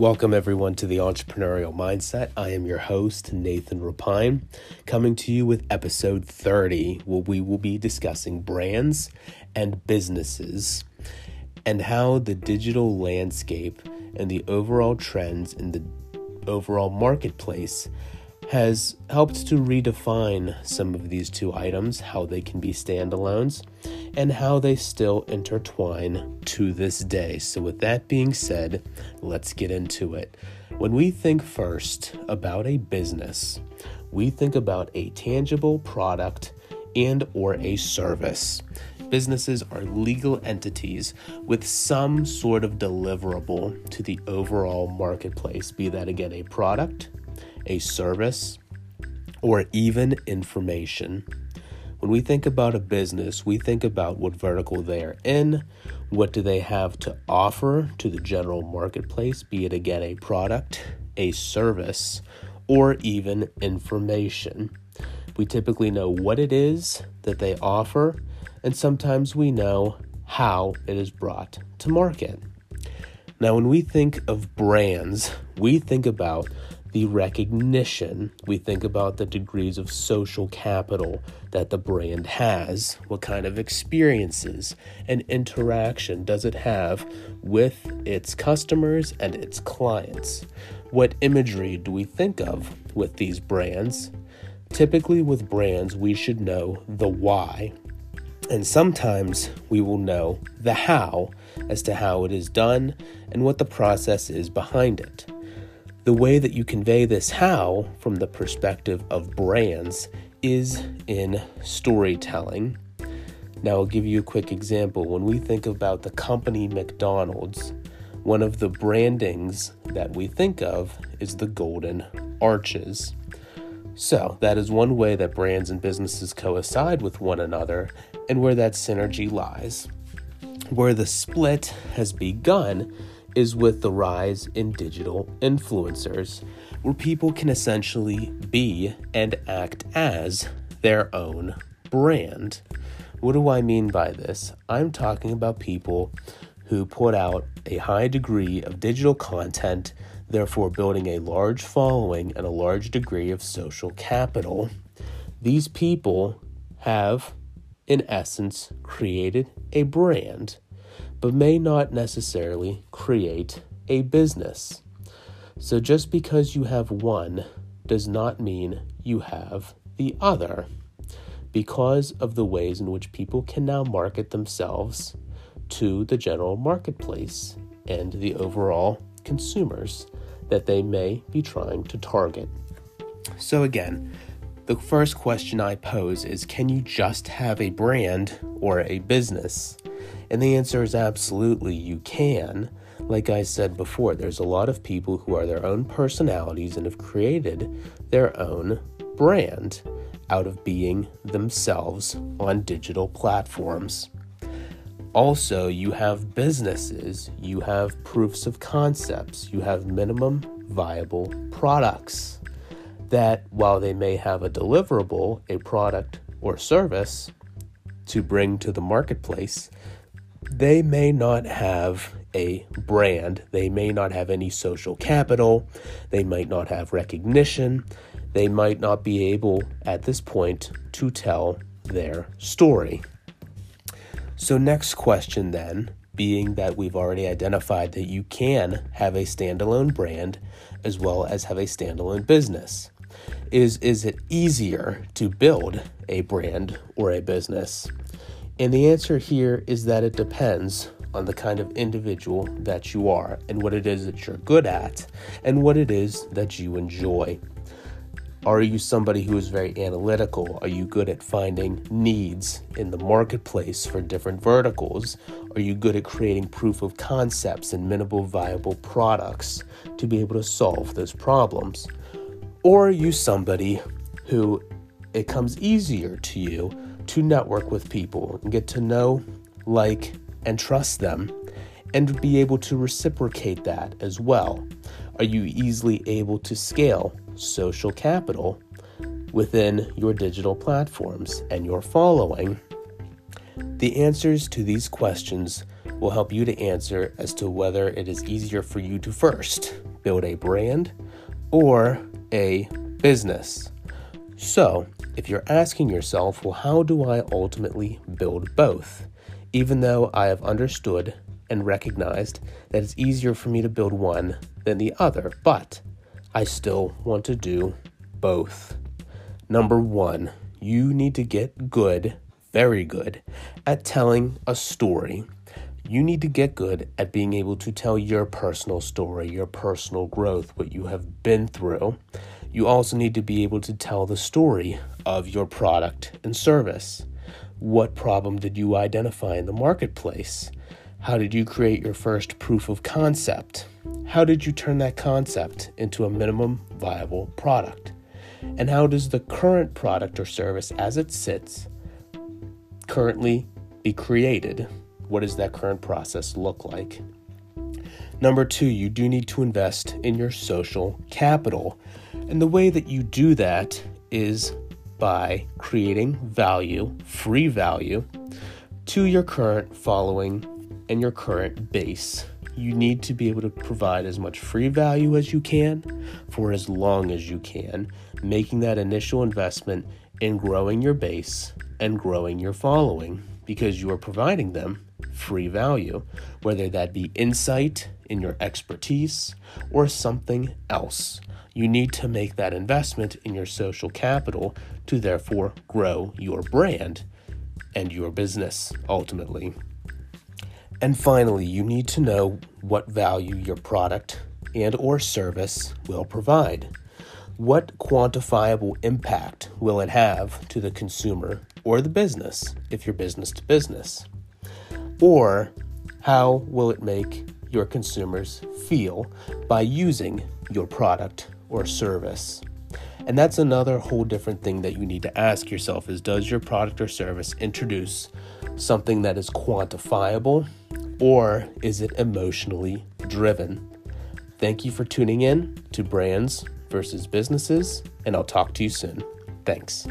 Welcome, everyone, to the Entrepreneurial Mindset. I am your host, Nathan Rapine, coming to you with episode 30, where we will be discussing brands and businesses and how the digital landscape and the overall trends in the overall marketplace has helped to redefine some of these two items, how they can be standalones, and how they still intertwine to this day. So, with that being said, let's get into it. When we think first about a business, we think about a tangible product and or a service. Businesses are legal entities with some sort of deliverable to the overall marketplace, be that again a product, a service, or even information. When we think about a business, we think about what vertical they are in, what do they have to offer to the general marketplace, be it again a product, a service, or even information. We typically know what it is that they offer, and sometimes we know how it is brought to market. Now, when we think of brands, we think about the recognition. We think about the degrees of social capital that the brand has. What kind of experiences and interaction does it have with its customers and its clients? What imagery do we think of with these brands? Typically, with brands, we should know the why. And sometimes we will know the how as to how it is done and what the process is behind it. The way that you convey this how from the perspective of brands is in storytelling. Now, I'll give you a quick example. When we think about the company McDonald's, one of the brandings that we think of is the golden arches. So, that is one way that brands and businesses coincide with one another and where that synergy lies. Where the split has begun is with the rise in digital influencers, where people can essentially be and act as their own brand. What do I mean by this? I'm talking about people who put out a high degree of digital content, therefore building a large following and a large degree of social capital. These people have, in essence, created a brand but may not necessarily create a business. So just because you have one does not mean you have the other because of the ways in which people can now market themselves to the general marketplace and the overall consumers that they may be trying to target. So, again, the first question I pose is Can you just have a brand or a business? And the answer is absolutely you can. Like I said before, there's a lot of people who are their own personalities and have created their own brand out of being themselves on digital platforms. Also, you have businesses, you have proofs of concepts, you have minimum viable products that, while they may have a deliverable, a product or service to bring to the marketplace, they may not have a brand, they may not have any social capital, they might not have recognition, they might not be able at this point to tell their story. So, next question then, being that we've already identified that you can have a standalone brand as well as have a standalone business. Is, is it easier to build a brand or a business? And the answer here is that it depends on the kind of individual that you are and what it is that you're good at and what it is that you enjoy. Are you somebody who is very analytical? Are you good at finding needs in the marketplace for different verticals? Are you good at creating proof of concepts and minimal viable products to be able to solve those problems? Or are you somebody who it comes easier to you to network with people and get to know, like, and trust them, and be able to reciprocate that as well? Are you easily able to scale social capital within your digital platforms and your following? The answers to these questions will help you to answer as to whether it is easier for you to first build a brand or a business? So, if you're asking yourself, well, how do I ultimately build both? Even though I have understood and recognized that it's easier for me to build one than the other, but I still want to do both. Number one, you need to get good, very good, at telling a story. You need to get good at being able to tell your personal story, your personal growth, what you have been through. You also need to be able to tell the story of your product and service. What problem did you identify in the marketplace? How did you create your first proof of concept? How did you turn that concept into a minimum viable product? And how does the current product or service as it sits currently be created? What does that current process look like? Number two, you do need to invest in your social capital. And the way that you do that is by creating value, free value, to your current following and your current base. You need to be able to provide as much free value as you can for as long as you can, making that initial investment in growing your base and growing your following because you are providing them free value, whether that be insight in your expertise or something else. You need to make that investment in your social capital to therefore grow your brand and your business ultimately. And finally, you need to know what value your product and or service will provide. What quantifiable impact will it have to the consumer or the business if you're business to business? Or how will it make your consumers feel by using your product or service? And that's another whole different thing that you need to ask yourself is does your product or service introduce something that is quantifiable or is it emotionally driven? Thank you for tuning in to Brands versus Businesses, and I'll talk to you soon. Thanks.